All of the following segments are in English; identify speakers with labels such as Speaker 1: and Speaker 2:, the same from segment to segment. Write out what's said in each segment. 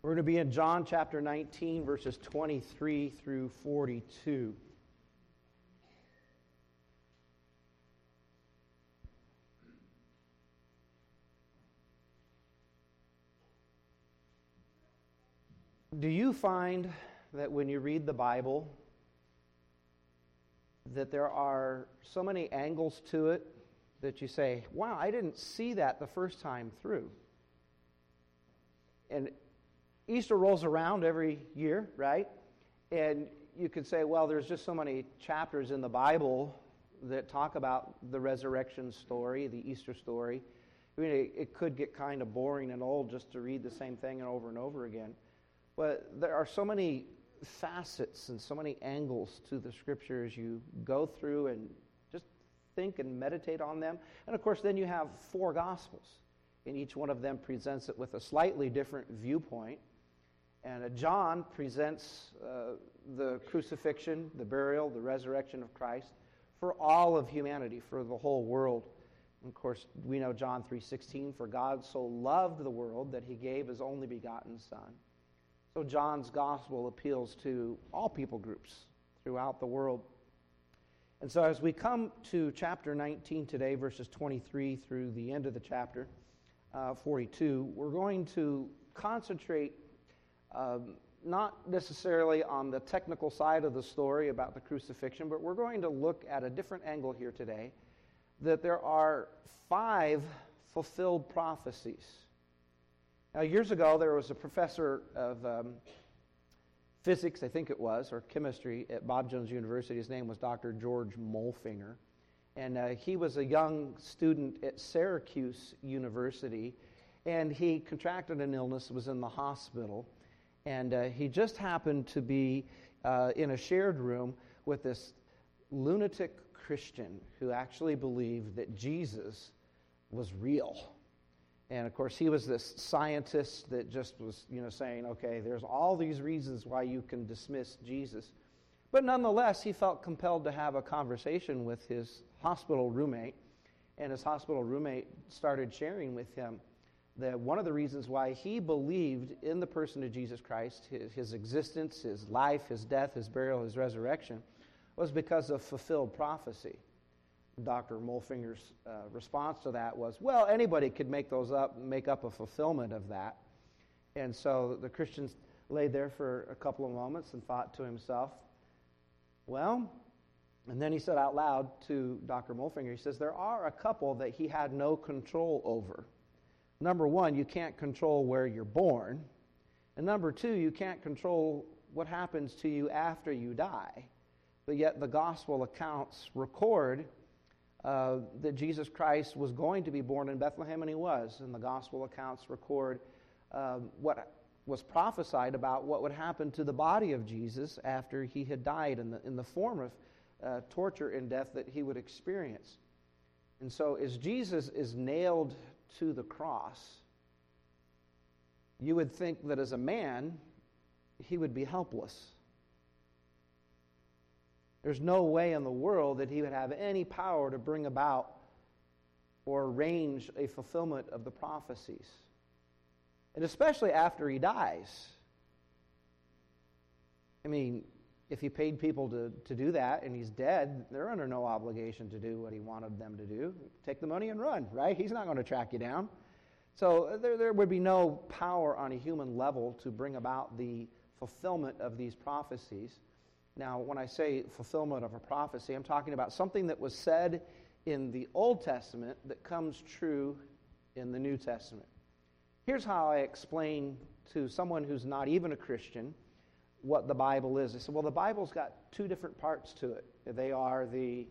Speaker 1: We're going to be in John chapter 19, verses 23 through 42. Do you find that when you read the Bible, that there are so many angles to it that you say, wow, I didn't see that the first time through? And Easter rolls around every year, right? And you could say, well, there's just so many chapters in the Bible that talk about the resurrection story, the Easter story. I mean, it, it could get kind of boring and old just to read the same thing over and over again. But there are so many facets and so many angles to the scriptures you go through and just think and meditate on them. And of course, then you have four gospels, and each one of them presents it with a slightly different viewpoint. And uh, John presents uh, the crucifixion, the burial, the resurrection of Christ for all of humanity, for the whole world. And of course, we know John 3:16, for God so loved the world that he gave his only begotten son. So John's gospel appeals to all people groups throughout the world. And so as we come to chapter 19 today, verses 23 through the end of the chapter, uh, 42, we're going to concentrate um, not necessarily on the technical side of the story about the crucifixion, but we're going to look at a different angle here today that there are five fulfilled prophecies. Now, years ago, there was a professor of um, physics, I think it was, or chemistry at Bob Jones University. His name was Dr. George Mulfinger. And uh, he was a young student at Syracuse University, and he contracted an illness, was in the hospital and uh, he just happened to be uh, in a shared room with this lunatic Christian who actually believed that Jesus was real. And of course, he was this scientist that just was, you know, saying, okay, there's all these reasons why you can dismiss Jesus. But nonetheless, he felt compelled to have a conversation with his hospital roommate. And his hospital roommate started sharing with him that one of the reasons why he believed in the person of Jesus Christ, his, his existence, his life, his death, his burial, his resurrection, was because of fulfilled prophecy. Dr. Mulfinger's uh, response to that was, well, anybody could make those up, make up a fulfillment of that. And so the Christian lay there for a couple of moments and thought to himself, well, and then he said out loud to Dr. Mulfinger, he says, there are a couple that he had no control over. Number one, you can't control where you're born. And number two, you can't control what happens to you after you die. But yet the gospel accounts record uh, that Jesus Christ was going to be born in Bethlehem, and he was. And the gospel accounts record uh, what was prophesied about what would happen to the body of Jesus after he had died in the, in the form of uh, torture and death that he would experience. And so, as Jesus is nailed to the cross, you would think that as a man, he would be helpless. There's no way in the world that he would have any power to bring about or arrange a fulfillment of the prophecies. And especially after he dies. I mean, if he paid people to, to do that and he's dead, they're under no obligation to do what he wanted them to do. Take the money and run, right? He's not going to track you down. So uh, there, there would be no power on a human level to bring about the fulfillment of these prophecies. Now, when I say fulfillment of a prophecy, I'm talking about something that was said in the Old Testament that comes true in the New Testament. Here's how I explain to someone who's not even a Christian what the Bible is. They said, well, the Bible's got two different parts to it. They are the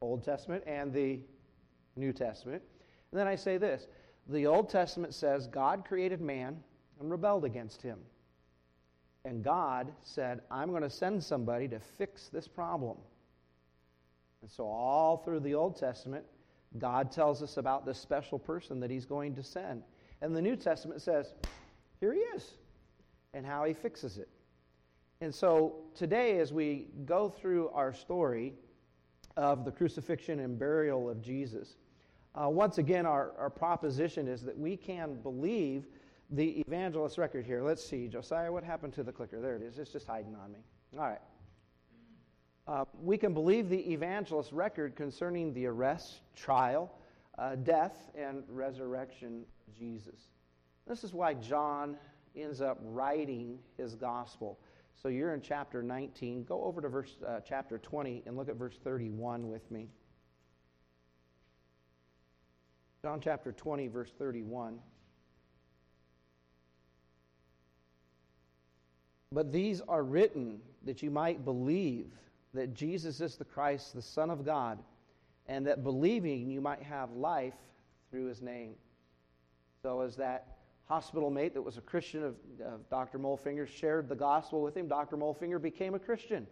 Speaker 1: Old Testament and the New Testament. And then I say this the Old Testament says God created man and rebelled against him. And God said, I'm going to send somebody to fix this problem. And so, all through the Old Testament, God tells us about this special person that he's going to send. And the New Testament says, Here he is and how he fixes it. And so today, as we go through our story of the crucifixion and burial of Jesus, uh, once again, our, our proposition is that we can believe the evangelist record here. Let's see, Josiah, what happened to the clicker? There it is. It's just hiding on me. All right. Uh, we can believe the evangelist record concerning the arrest, trial, uh, death, and resurrection of Jesus. This is why John ends up writing his gospel. So you're in chapter 19. Go over to verse uh, chapter 20 and look at verse 31 with me. John chapter 20, verse 31. But these are written that you might believe that Jesus is the Christ, the Son of God, and that believing you might have life through his name. So, as that hospital mate that was a Christian of, of Dr. Mulfinger shared the gospel with him, Dr. Mulfinger became a Christian.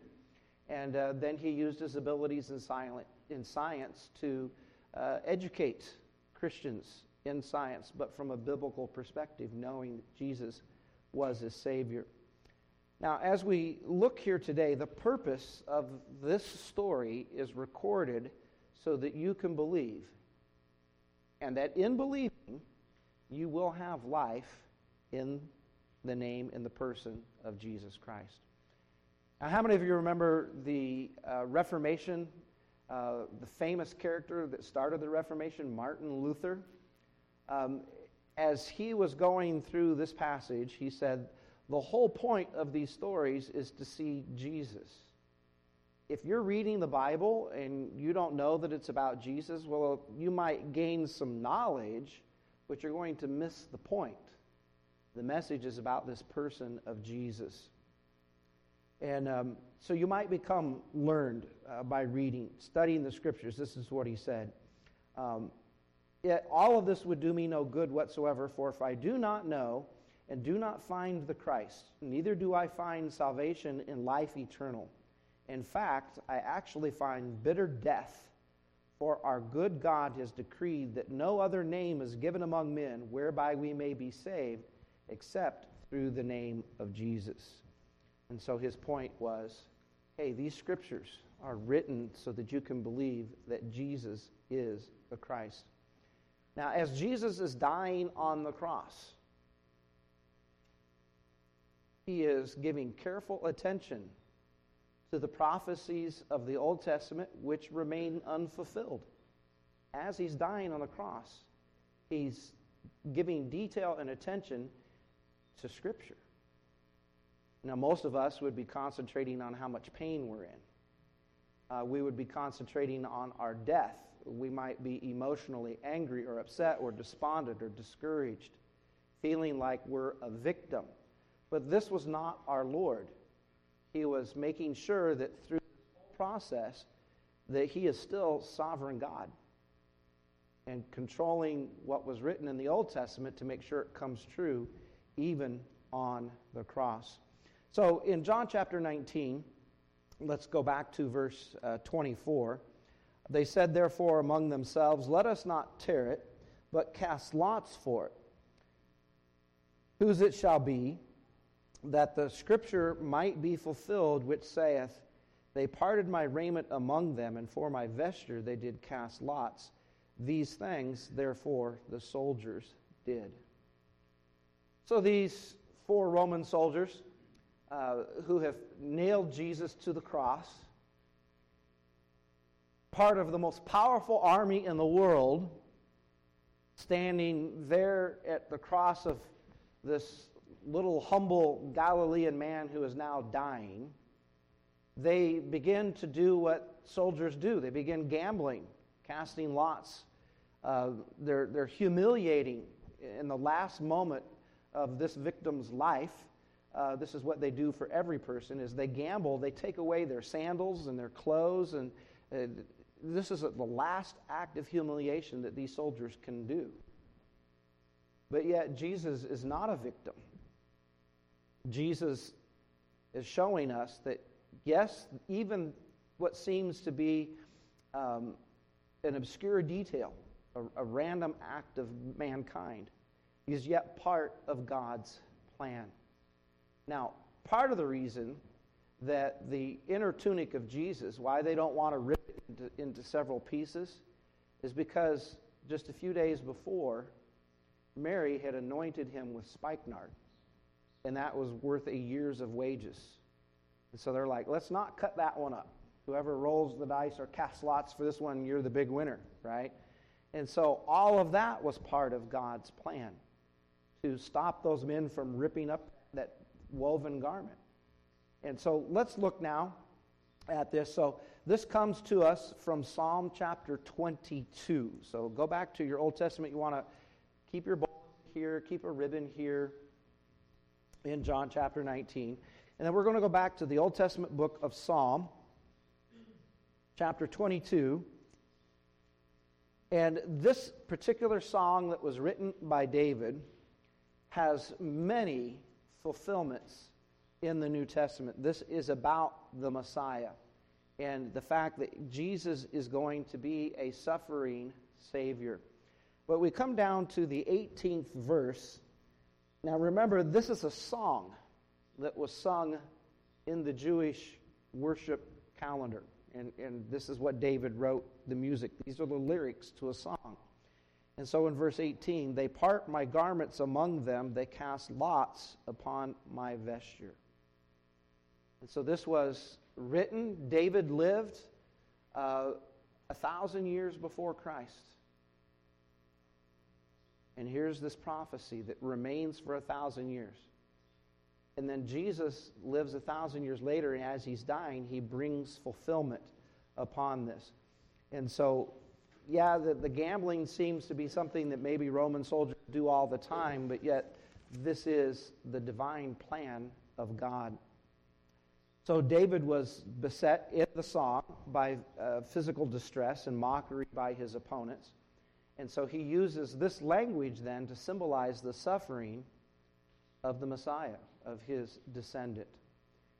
Speaker 1: And uh, then he used his abilities in, silent, in science to uh, educate Christians in science, but from a biblical perspective, knowing that Jesus was his Savior. Now, as we look here today, the purpose of this story is recorded so that you can believe. And that in believing, you will have life in the name and the person of Jesus Christ. Now, how many of you remember the uh, Reformation, uh, the famous character that started the Reformation, Martin Luther? Um, as he was going through this passage, he said, the whole point of these stories is to see Jesus. If you're reading the Bible and you don't know that it's about Jesus, well, you might gain some knowledge, but you're going to miss the point. The message is about this person of Jesus. And um, so you might become learned uh, by reading, studying the scriptures. This is what he said. Um, Yet all of this would do me no good whatsoever, for if I do not know and do not find the Christ, neither do I find salvation in life eternal. In fact, I actually find bitter death, for our good God has decreed that no other name is given among men whereby we may be saved except through the name of Jesus. And so his point was hey, these scriptures are written so that you can believe that Jesus is the Christ. Now, as Jesus is dying on the cross, he is giving careful attention to the prophecies of the Old Testament which remain unfulfilled. As he's dying on the cross, he's giving detail and attention to Scripture. Now, most of us would be concentrating on how much pain we're in. Uh, we would be concentrating on our death. We might be emotionally angry or upset or despondent or discouraged, feeling like we're a victim but this was not our Lord. He was making sure that through the whole process that he is still sovereign God and controlling what was written in the Old Testament to make sure it comes true even on the cross. So in John chapter 19, let's go back to verse uh, 24. They said, therefore, among themselves, Let us not tear it, but cast lots for it. Whose it shall be, that the scripture might be fulfilled, which saith, They parted my raiment among them, and for my vesture they did cast lots. These things, therefore, the soldiers did. So these four Roman soldiers uh, who have nailed Jesus to the cross, part of the most powerful army in the world, standing there at the cross of this little humble Galilean man who is now dying, they begin to do what soldiers do. They begin gambling, casting lots. Uh, they're, they're humiliating in the last moment of this victim's life. Uh, this is what they do for every person is they gamble they take away their sandals and their clothes and uh, this is the last act of humiliation that these soldiers can do but yet jesus is not a victim Jesus is showing us that, yes, even what seems to be um, an obscure detail, a, a random act of mankind, is yet part of God's plan. Now, part of the reason that the inner tunic of Jesus, why they don't want to rip it into, into, several pieces, is because just a few days before, Mary had anointed him with spikenard, and that was worth a year's of wages. And so they're like, let's not cut that one up. Whoever rolls the dice or casts lots for this one, you're the big winner, right? And so all of that was part of God's plan to stop those men from ripping up that woven garment. And so let's look now at this. So this comes to us from Psalm chapter 22. So go back to your Old Testament. You want to keep your bowl here, keep a ribbon here in John chapter 19. And then we're going to go back to the Old Testament book of Psalm, chapter 22. And this particular song that was written by David has many fulfillments in the New Testament. This is about the Messiah and the fact that Jesus is going to be a suffering Savior. But we come down to the 18th verse. Now remember, this is a song that was sung in the Jewish worship calendar. And, and this is what David wrote the music. These are the lyrics to a song. And so in verse 18, they part my garments among them, they cast lots upon my vesture. And so this was written. David lived uh, a thousand years before Christ. And here's this prophecy that remains for a thousand years. And then Jesus lives a thousand years later, and as he's dying, he brings fulfillment upon this. And so, yeah, the, the gambling seems to be something that maybe Roman soldiers do all the time, but yet this is the divine plan of God. So David was beset in the song by uh, physical distress and mockery by his opponents. And so he uses this language then to symbolize the suffering of the Messiah of his descendant.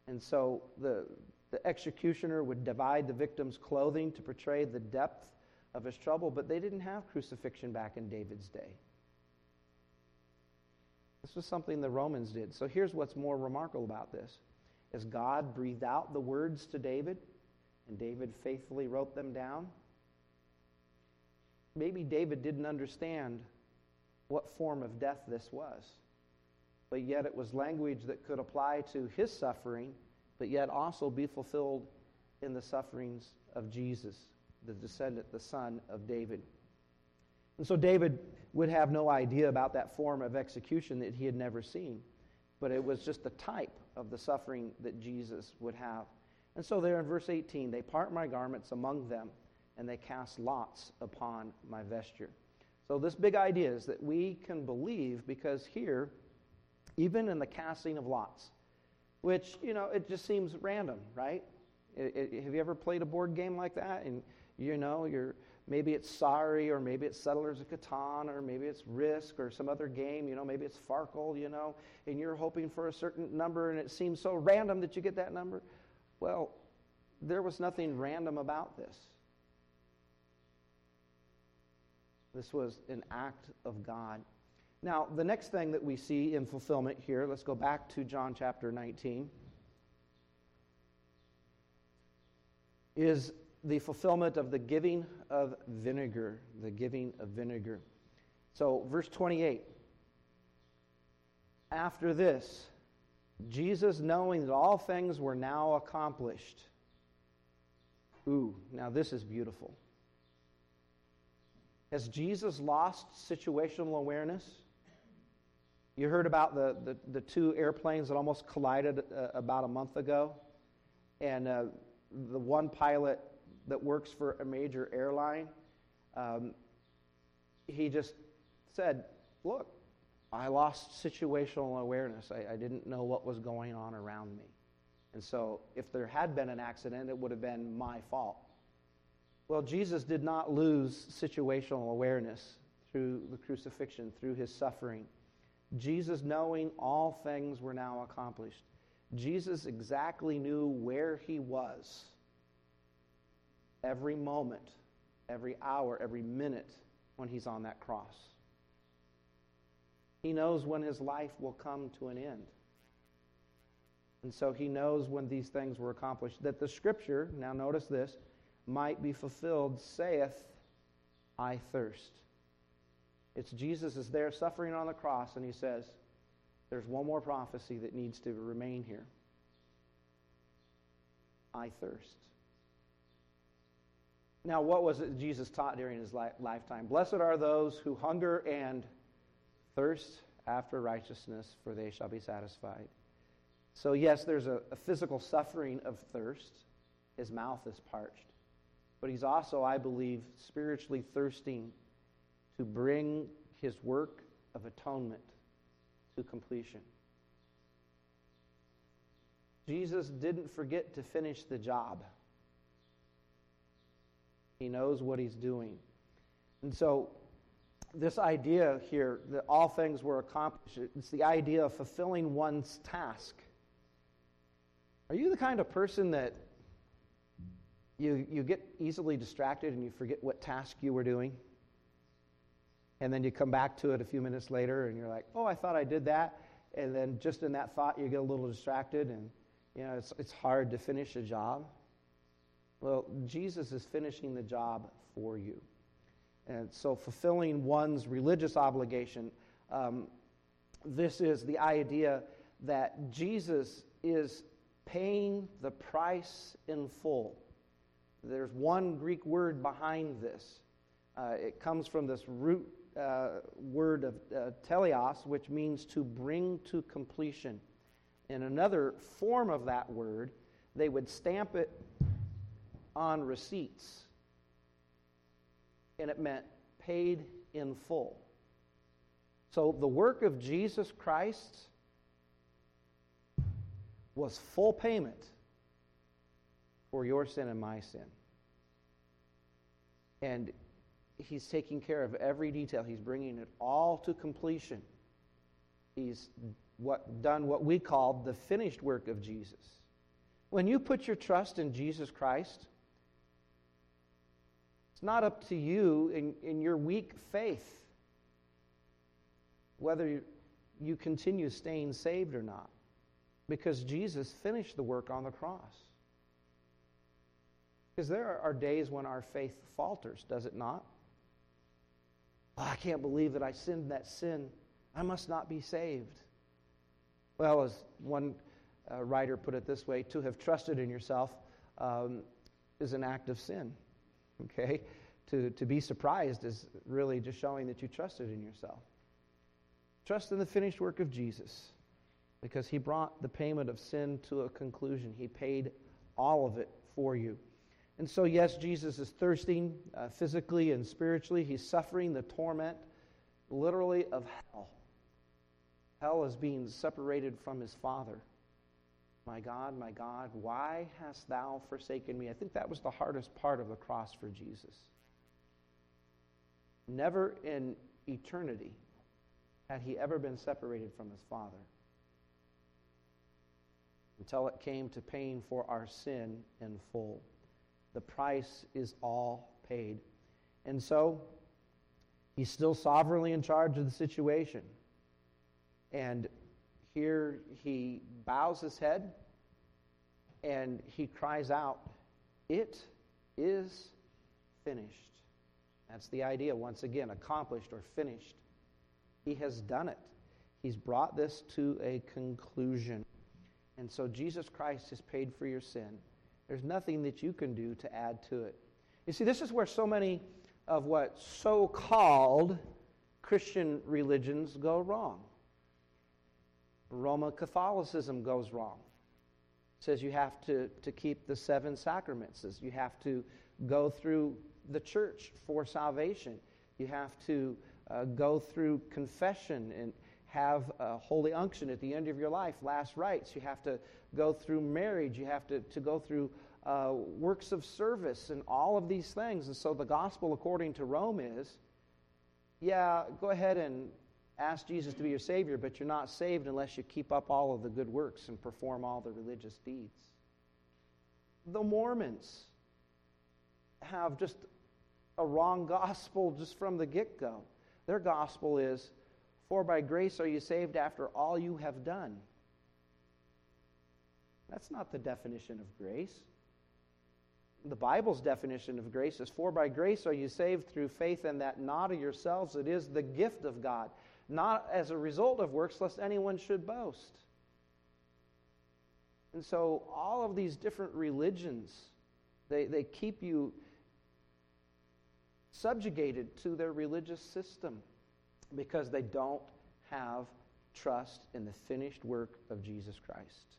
Speaker 1: And so the, the executioner would divide the victim's clothing to portray the depth of his trouble, but they didn't have crucifixion back in David's day. This was something the Romans did. So here's what's more remarkable about this. As God breathed out the words to David, and David faithfully wrote them down, maybe David didn't understand what form of death this was but yet it was language that could apply to his suffering, but yet also be fulfilled in the sufferings of Jesus, the descendant, the son of David. And so David would have no idea about that form of execution that he had never seen, but it was just the type of the suffering that Jesus would have. And so, there in verse 18, they part my garments among them, and they cast lots upon my vesture. So, this big idea is that we can believe because here, even in the casting of lots, which, you know, it just seems random, right? It, it, have you ever played a board game like that? And, you know, you're, maybe it's Sorry, or maybe it's Settlers of Catan, or maybe it's Risk, or some other game, you know, maybe it's Farkle, you know, and you're hoping for a certain number, and it seems so random that you get that number. Well, there was nothing random about this. This was an act of God. Now, the next thing that we see in fulfillment here, let's go back to John chapter 19, is the fulfillment of the giving of vinegar. The giving of vinegar. So, verse 28. After this, Jesus, knowing that all things were now accomplished. Ooh, now this is beautiful. Has Jesus lost situational awareness? You heard about the, the, the two airplanes that almost collided uh, about a month ago? And uh, the one pilot that works for a major airline, um, he just said, Look, I lost situational awareness. I, I didn't know what was going on around me. And so, if there had been an accident, it would have been my fault. Well, Jesus did not lose situational awareness through the crucifixion, through his suffering. Jesus, knowing all things were now accomplished, Jesus exactly knew where he was every moment, every hour, every minute when he's on that cross. He knows when his life will come to an end. And so he knows when these things were accomplished. That the scripture, now notice this, might be fulfilled, saith, I thirst. It's Jesus is there suffering on the cross, and he says, There's one more prophecy that needs to remain here. I thirst. Now, what was it Jesus taught during his li- lifetime? Blessed are those who hunger and thirst after righteousness, for they shall be satisfied. So, yes, there's a, a physical suffering of thirst. His mouth is parched. But he's also, I believe, spiritually thirsting to bring his work of atonement to completion. Jesus didn't forget to finish the job. He knows what he's doing. And so, this idea here that all things were accomplished, it's the idea of fulfilling one's task. Are you the kind of person that you, you get easily distracted and you forget what task you were doing? And then you come back to it a few minutes later and you're like, oh, I thought I did that. And then just in that thought, you get a little distracted and, you know, it's, it's hard to finish a job. Well, Jesus is finishing the job for you. And so, fulfilling one's religious obligation, um, this is the idea that Jesus is paying the price in full. There's one Greek word behind this. Uh, it comes from this root uh, word of uh, teleos, which means to bring to completion. In another form of that word, they would stamp it on receipts, and it meant paid in full. So the work of Jesus Christ was full payment for your sin and my sin. And he's taking care of every detail. He's bringing it all to completion. He's what, done what we call the finished work of Jesus. When you put your trust in Jesus Christ, it's not up to you in, in your weak faith whether you continue staying saved or not, because Jesus finished the work on the cross. Because there are days when our faith falters, does it not? Oh, I can't believe that I sinned that sin. I must not be saved. Well, as one uh, writer put it this way, to have trusted in yourself um, is an act of sin. Okay? To, to be surprised is really just showing that you trusted in yourself. Trust in the finished work of Jesus because he brought the payment of sin to a conclusion. He paid all of it for you. And so, yes, Jesus is thirsting uh, physically and spiritually. He's suffering the torment, literally, of hell. Hell is being separated from his Father. My God, my God, why hast thou forsaken me? I think that was the hardest part of the cross for Jesus. Never in eternity had he ever been separated from his Father until it came to paying for our sin in full. The price is all paid. And so, he's still sovereignly in charge of the situation. And here he bows his head and he cries out, It is finished. That's the idea, once again, accomplished or finished. He has done it. He's brought this to a conclusion. And so Jesus Christ has paid for your sin. There's nothing that you can do to add to it. You see, this is where so many of what so called Christian religions go wrong. Roman Catholicism goes wrong. It says you have to, to keep the seven sacraments. You have to go through the church for salvation. You have to uh, go through confession and have a holy unction at the end of your life, last rites. You have to go through marriage. You have to, to go through uh, works of service and all of these things. And so the gospel, according to Rome, is yeah, go ahead and ask Jesus to be your Savior, but you're not saved unless you keep up all of the good works and perform all the religious deeds. The Mormons have just a wrong gospel just from the get go. Their gospel is, For by grace are you saved after all you have done. That's not the definition of grace. the Bible's definition of grace is For by grace are you saved through faith, and that not of yourselves, it is the gift of God, not as a result of works, lest anyone should boast. And so, all of these different religions, they, they keep you subjugated to their religious system because they don't have trust in the finished work of Jesus Christ.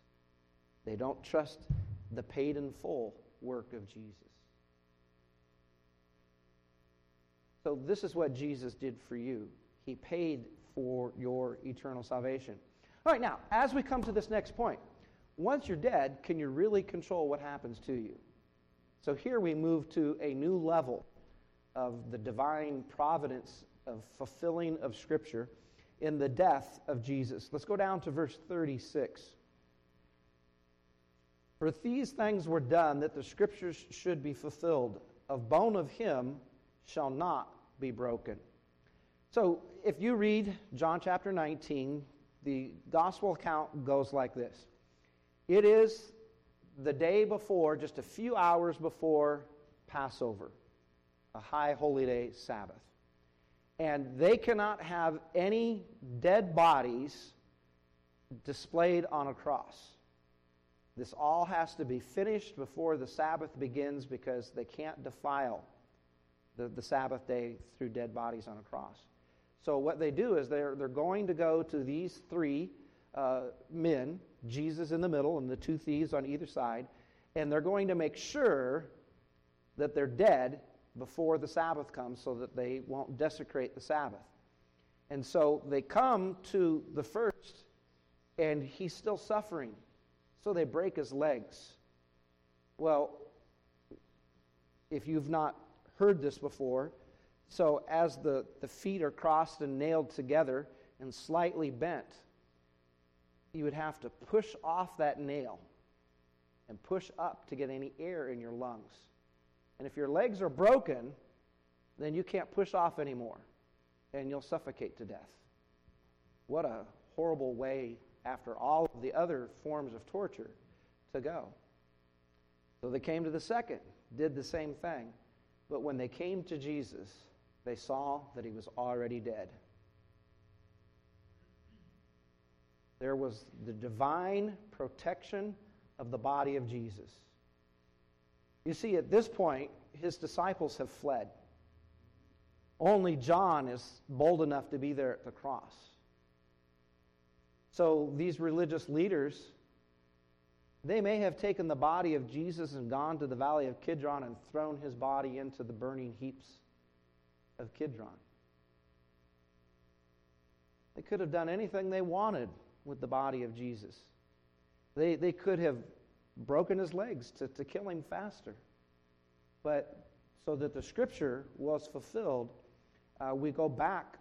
Speaker 1: They don't trust the paid in full work of Jesus. So, this is what Jesus did for you. He paid for your eternal salvation. All right, now, as we come to this next point, once you're dead, can you really control what happens to you? So, here we move to a new level of the divine providence of fulfilling of Scripture in the death of Jesus. Let's go down to verse 36. For these things were done that the Scriptures should be fulfilled. Of bone of him shall not be broken. So if you read John chapter 19, the gospel account goes like this It is the day before, just a few hours before Passover, a high holy day Sabbath and they cannot have any dead bodies displayed on a cross. This all has to be finished before the Sabbath begins because they can't defile the, the Sabbath day through dead bodies on a cross. So, what they do is they're, they're going to go to these three uh, men, Jesus in the middle and the two thieves on either side, and they're going to make sure that they're dead before the Sabbath comes so that they won't desecrate the Sabbath. And so they come to the first, and he's still suffering. So they break his legs. Well, if you've not heard this before, so as the, the feet are crossed and nailed together and slightly bent, you would have to push off that nail and push up to get any air in your lungs. And if your legs are broken, then you can't push off anymore and you'll suffocate to death. What a horrible way, after all of the other forms of torture, to go. So they came to the second, did the same thing. But when they came to Jesus, they saw that he was already dead. There was the divine protection of the body of Jesus. You see, at this point, his disciples have fled. Only John is bold enough to be there at the cross. So these religious leaders, they may have taken the body of Jesus and gone to the valley of Kidron and thrown his body into the burning heaps of Kidron. They could have done anything they wanted with the body of Jesus. They, they could have broken his legs to, to kill him faster. But so that the scripture was fulfilled, uh, we go back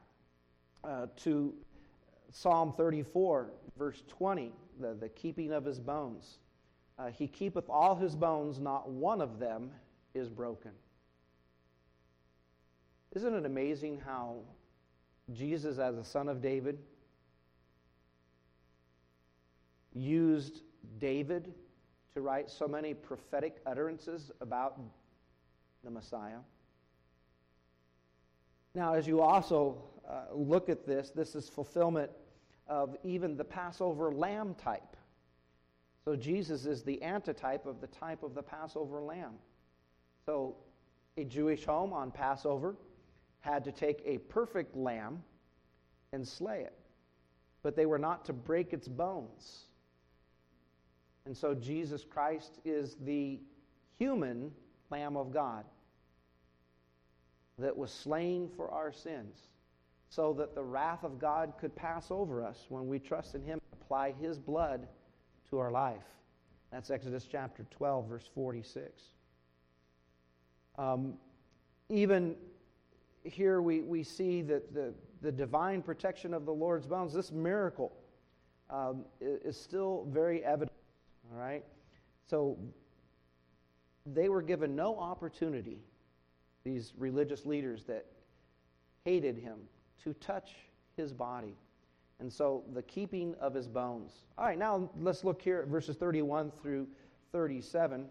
Speaker 1: uh, to Psalm 34, verse 20, the, the keeping of his bones. Uh, he keepeth all his bones, not one of them is broken. Isn't it amazing how Jesus, as a son of David, used David to write so many prophetic utterances about the Messiah. Now, as you also uh, look at this, this is fulfillment of even the Passover lamb type. So, Jesus is the antitype of the type of the Passover lamb. So, a Jewish home on Passover had to take a perfect lamb and slay it, but they were not to break its bones. And so Jesus Christ is the human Lamb of God that was slain for our sins so that the wrath of God could pass over us when we trust in Him and apply His blood to our life. That's Exodus chapter 12, verse 46. Um, even here we, we see that the, the divine protection of the Lord's bones, this miracle, um, is still very evident. All right? So they were given no opportunity, these religious leaders that hated him, to touch his body. And so the keeping of his bones. All right, now let's look here at verses 31 through 37.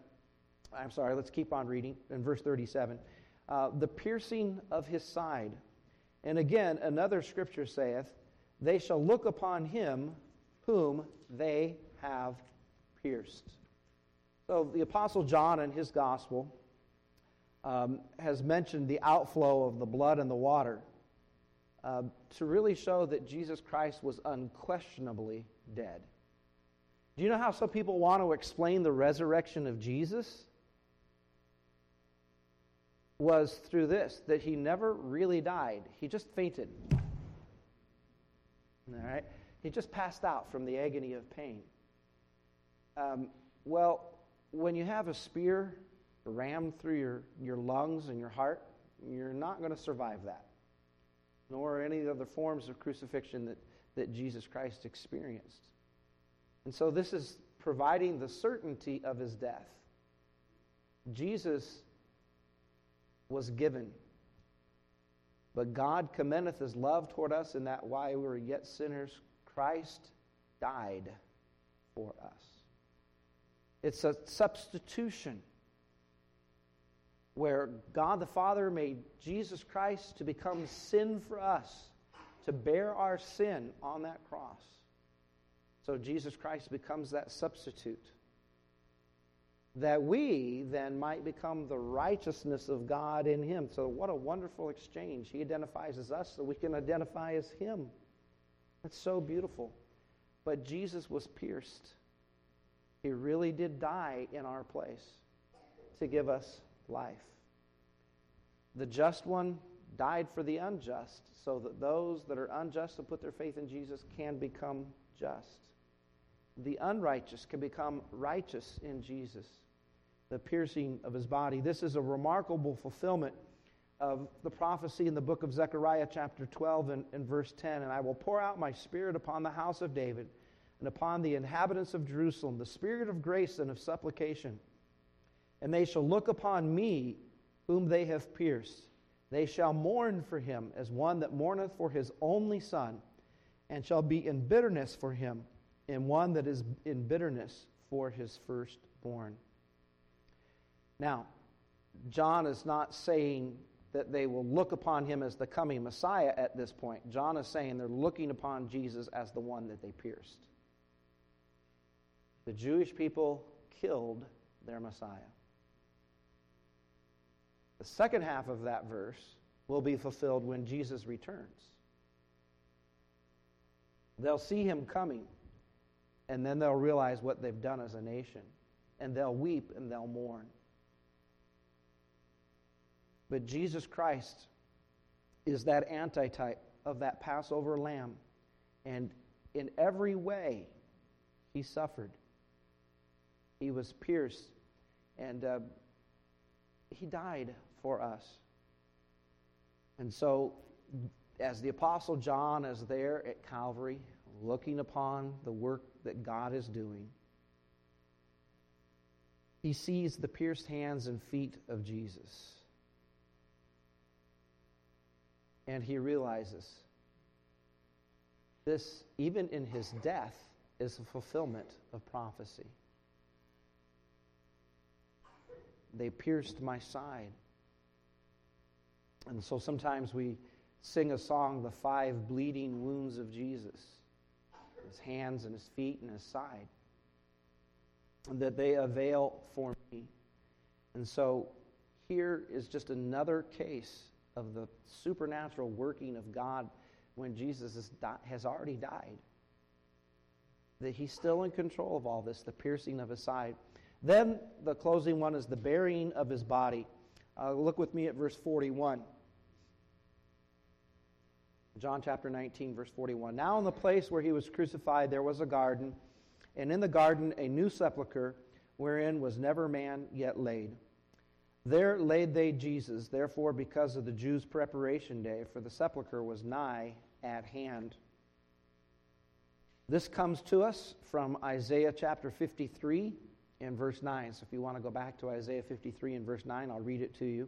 Speaker 1: I'm sorry, let's keep on reading in verse 37. Uh, the piercing of his side. And again, another scripture saith, They shall look upon him whom they have pierced. So the Apostle John in his gospel um, has mentioned the outflow of the blood and the water uh, to really show that Jesus Christ was unquestionably dead. Do you know how some people want to explain the resurrection of Jesus? Was through this, that he never really died. He just fainted. All right? He just passed out from the agony of pain. Um, well, when you have a spear rammed through your, your lungs and your heart, you're not going to survive that, nor any other forms of crucifixion that, that Jesus Christ experienced. And so this is providing the certainty of his death. Jesus was given. But God commendeth his love toward us in that while we were yet sinners, Christ died for us. It's a substitution where God the Father made Jesus Christ to become sin for us, to bear our sin on that cross. So Jesus Christ becomes that substitute. That we then might become the righteousness of God in Him. So, what a wonderful exchange. He identifies as us so we can identify as Him. That's so beautiful. But Jesus was pierced. He really did die in our place to give us life. The just one died for the unjust so that those that are unjust and put their faith in Jesus can become just the unrighteous can become righteous in Jesus, the piercing of his body. This is a remarkable fulfillment of the prophecy in the book of Zechariah, chapter 12, and, and verse 10. And I will pour out my spirit upon the house of David and upon the inhabitants of Jerusalem, the spirit of grace and of supplication. And they shall look upon me, whom they have pierced. They shall mourn for him as one that mourneth for his only son, and shall be in bitterness for him and one that is in bitterness for his firstborn. Now, John is not saying that they will look upon him as the coming Messiah at this point. John is saying they're looking upon Jesus as the one that they pierced. The Jewish people killed their Messiah. The second half of that verse will be fulfilled when Jesus returns. They'll see him coming and then they'll realize what they've done as a nation. And they'll weep and they'll mourn. But Jesus Christ is that antitype of that Passover lamb. And in every way, he suffered. He was pierced. And uh, he died for us. And so, as the Apostle John is there at Calvary, looking upon the work that God is doing, he sees the pierced hands and feet of Jesus. And he realizes this, even in his death, is a fulfillment of prophecy. They pierced my side. And so sometimes we sing a song, The Five Bleeding Wounds of Jesus his hands and his feet and his side, that they avail for me. And so here is just another case of the supernatural working of God when Jesus has already died. That he's still in control of all this, the piercing of his side. Then the closing one is the burying of his body. Uh, look with me at verse 41. John chapter 19, verse 41. Now, in the place where he was crucified, there was a garden, and in the garden a new sepulchre, wherein was never man yet laid. There laid they Jesus, therefore, because of the Jews' preparation day, for the sepulchre was nigh at hand. This comes to us from Isaiah chapter 53 and verse 9. So if you want to go back to Isaiah 53 and verse 9, I'll read it to you.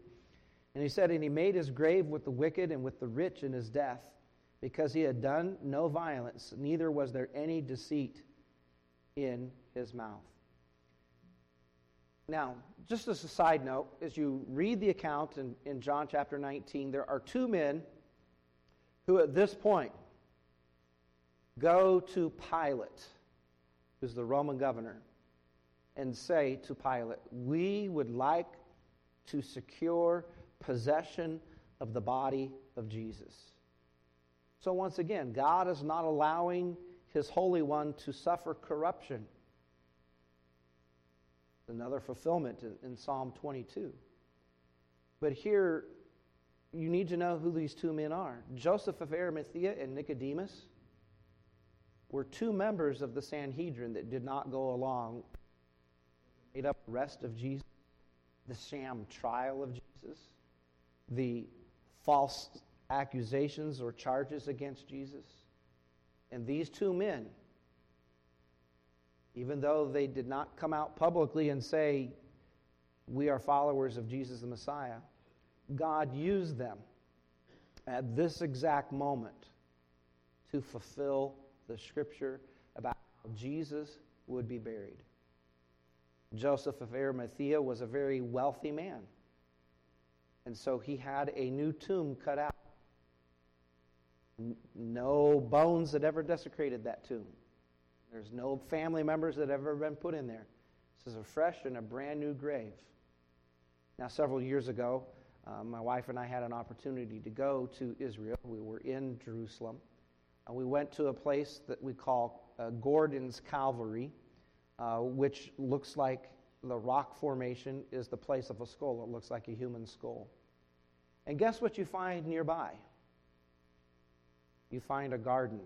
Speaker 1: And he said, And he made his grave with the wicked and with the rich in his death because he had done no violence, neither was there any deceit in his mouth. Now, just as a side note, as you read the account in, in John chapter 19, there are two men who at this point go to Pilate, who's the Roman governor, and say to Pilate, We would like to secure possession of the body of Jesus. So, once again, God is not allowing his Holy One to suffer corruption. Another fulfillment in, Psalm 22. But here, you need to know who these two men are. Joseph of Arimathea and Nicodemus were two members of the Sanhedrin that did not go along up rest of Jesus, the sham trial of Jesus, the false accusations or charges against Jesus. And these two men, even though they did not come out publicly and say, We are followers of Jesus the Messiah, God used them at this exact moment to fulfill the scripture about how Jesus would be buried. Joseph of Arimathea was a very wealthy man. And so he had a new tomb cut out. No bones had ever desecrated that tomb. There's no family members that have ever been put in there. This is a fresh and a brand new grave. Now, several years ago, uh, my wife and I had an opportunity to go to Israel. We were in Jerusalem. And we went to a place that we call uh, Gordon's Calvary, uh, which looks like the rock formation is the place of a skull. It looks like a human skull. And guess what you find nearby? You find a garden,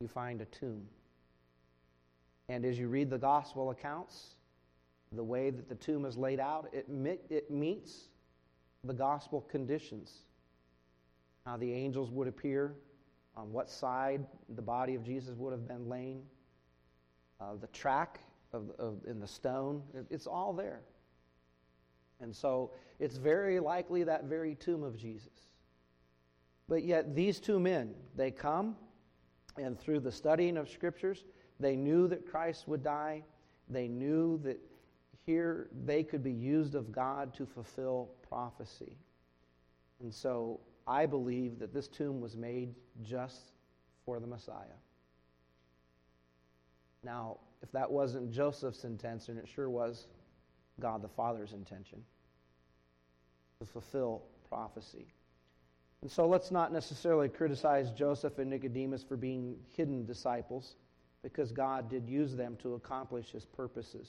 Speaker 1: you find a tomb. And as you read the gospel accounts, the way that the tomb is laid out, it, it meets the gospel conditions. How the angels would appear, on what side the body of Jesus would have been laid, uh, the track of, of, in the stone, it's all there. And so it's very likely that very tomb of Jesus. But yet, these two men, they come, and through the studying of scriptures, they knew that Christ would die. They knew that here they could be used of God to fulfill prophecy. And so I believe that this tomb was made just for the Messiah. Now, if that wasn't Joseph's intention, it sure was God the Father's intention to fulfill prophecy. And so let's not necessarily criticize Joseph and Nicodemus for being hidden disciples because God did use them to accomplish his purposes.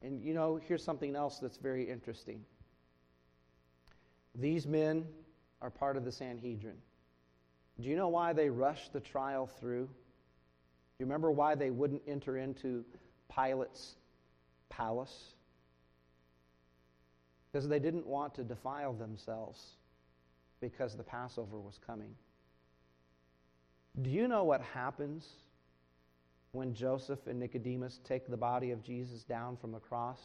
Speaker 1: And you know, here's something else that's very interesting. These men are part of the Sanhedrin. Do you know why they rushed the trial through? Do you remember why they wouldn't enter into Pilate's palace? Because they didn't want to defile themselves because the Passover was coming. Do you know what happens when Joseph and Nicodemus take the body of Jesus down from the cross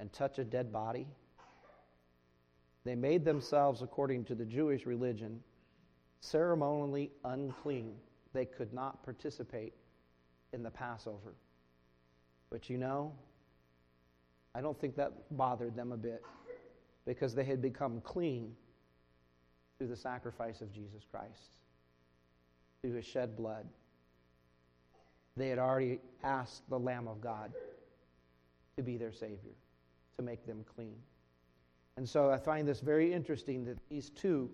Speaker 1: and touch a dead body? They made themselves, according to the Jewish religion, ceremonially unclean. They could not participate in the Passover. But you know, I don't think that bothered them a bit because they had become clean through the sacrifice of Jesus Christ, through his shed blood. They had already asked the Lamb of God to be their Savior, to make them clean. And so I find this very interesting that these two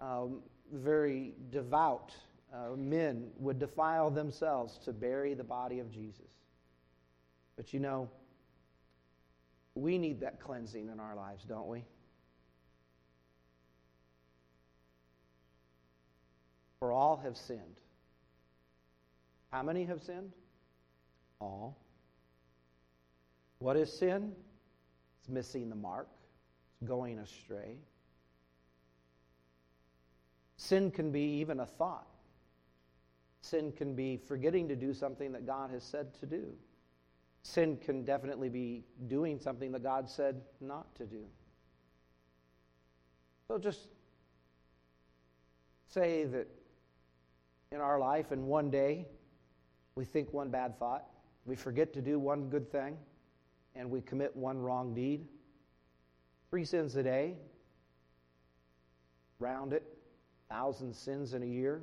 Speaker 1: um, very devout uh, men would defile themselves to bury the body of Jesus. But you know, we need that cleansing in our lives, don't we? For all have sinned. How many have sinned? All. What is sin? It's missing the mark, it's going astray. Sin can be even a thought. Sin can be forgetting to do something that God has said to do. Sin can definitely be doing something that God said not to do. So just say that in our life, in one day, we think one bad thought, we forget to do one good thing, and we commit one wrong deed, three sins a day, round it, thousand sins in a year,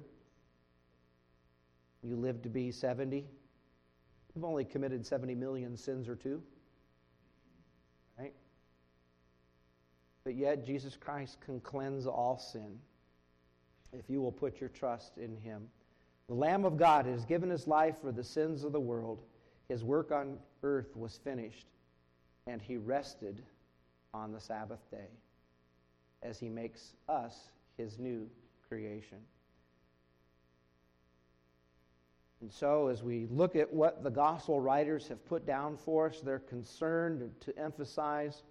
Speaker 1: you live to be 70, you've only committed 70 million sins or two. Right? But yet, Jesus Christ can cleanse all sin if you will put your trust in him. The Lamb of God has given his life for the sins of the world. His work on earth was finished, and he rested on the Sabbath day as he makes us his new creation. And so, as we look at what the gospel writers have put down for us, they're concerned to emphasize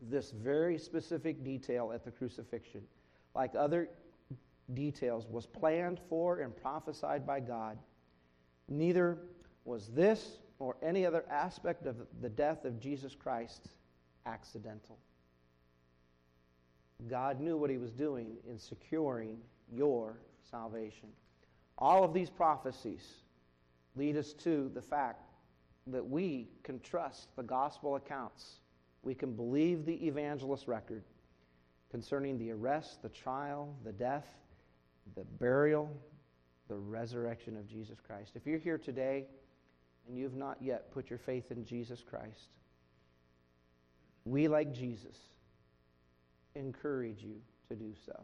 Speaker 1: this very specific detail at the crucifixion. Like other details, was planned for and prophesied by God. Neither was this or any other aspect of the death of Jesus Christ accidental. God knew what he was doing in securing your salvation. All of these prophecies lead us to the fact that we can trust the gospel accounts. We can believe the evangelist record concerning the arrest, the trial, the death, the burial, the resurrection of Jesus Christ. If you're here today and you've not yet put your faith in Jesus Christ, we, like Jesus, encourage you to do so.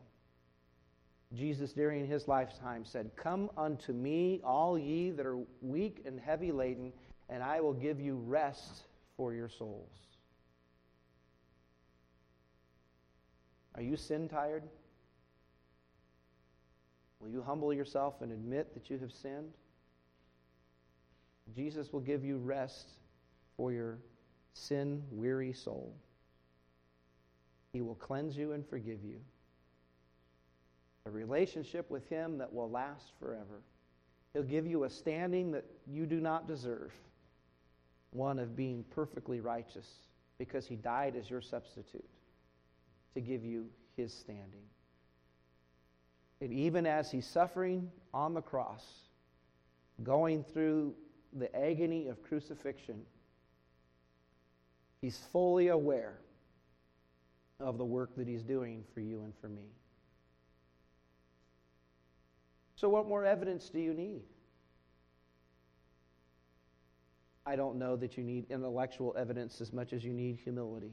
Speaker 1: Jesus, during his lifetime, said, Come unto me, all ye that are weak and heavy laden, and I will give you rest for your souls. Are you sin tired? Will you humble yourself and admit that you have sinned? Jesus will give you rest for your sin weary soul. He will cleanse you and forgive you. A relationship with Him that will last forever. He'll give you a standing that you do not deserve one of being perfectly righteous because He died as your substitute to give you His standing. And even as He's suffering on the cross, going through the agony of crucifixion, He's fully aware of the work that He's doing for you and for me. So, what more evidence do you need? I don't know that you need intellectual evidence as much as you need humility.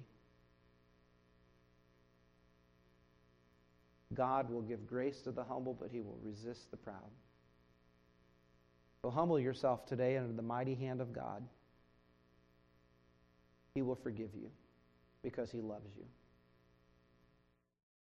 Speaker 1: God will give grace to the humble, but he will resist the proud. So humble yourself today under the mighty hand of God. He will forgive you because he loves you.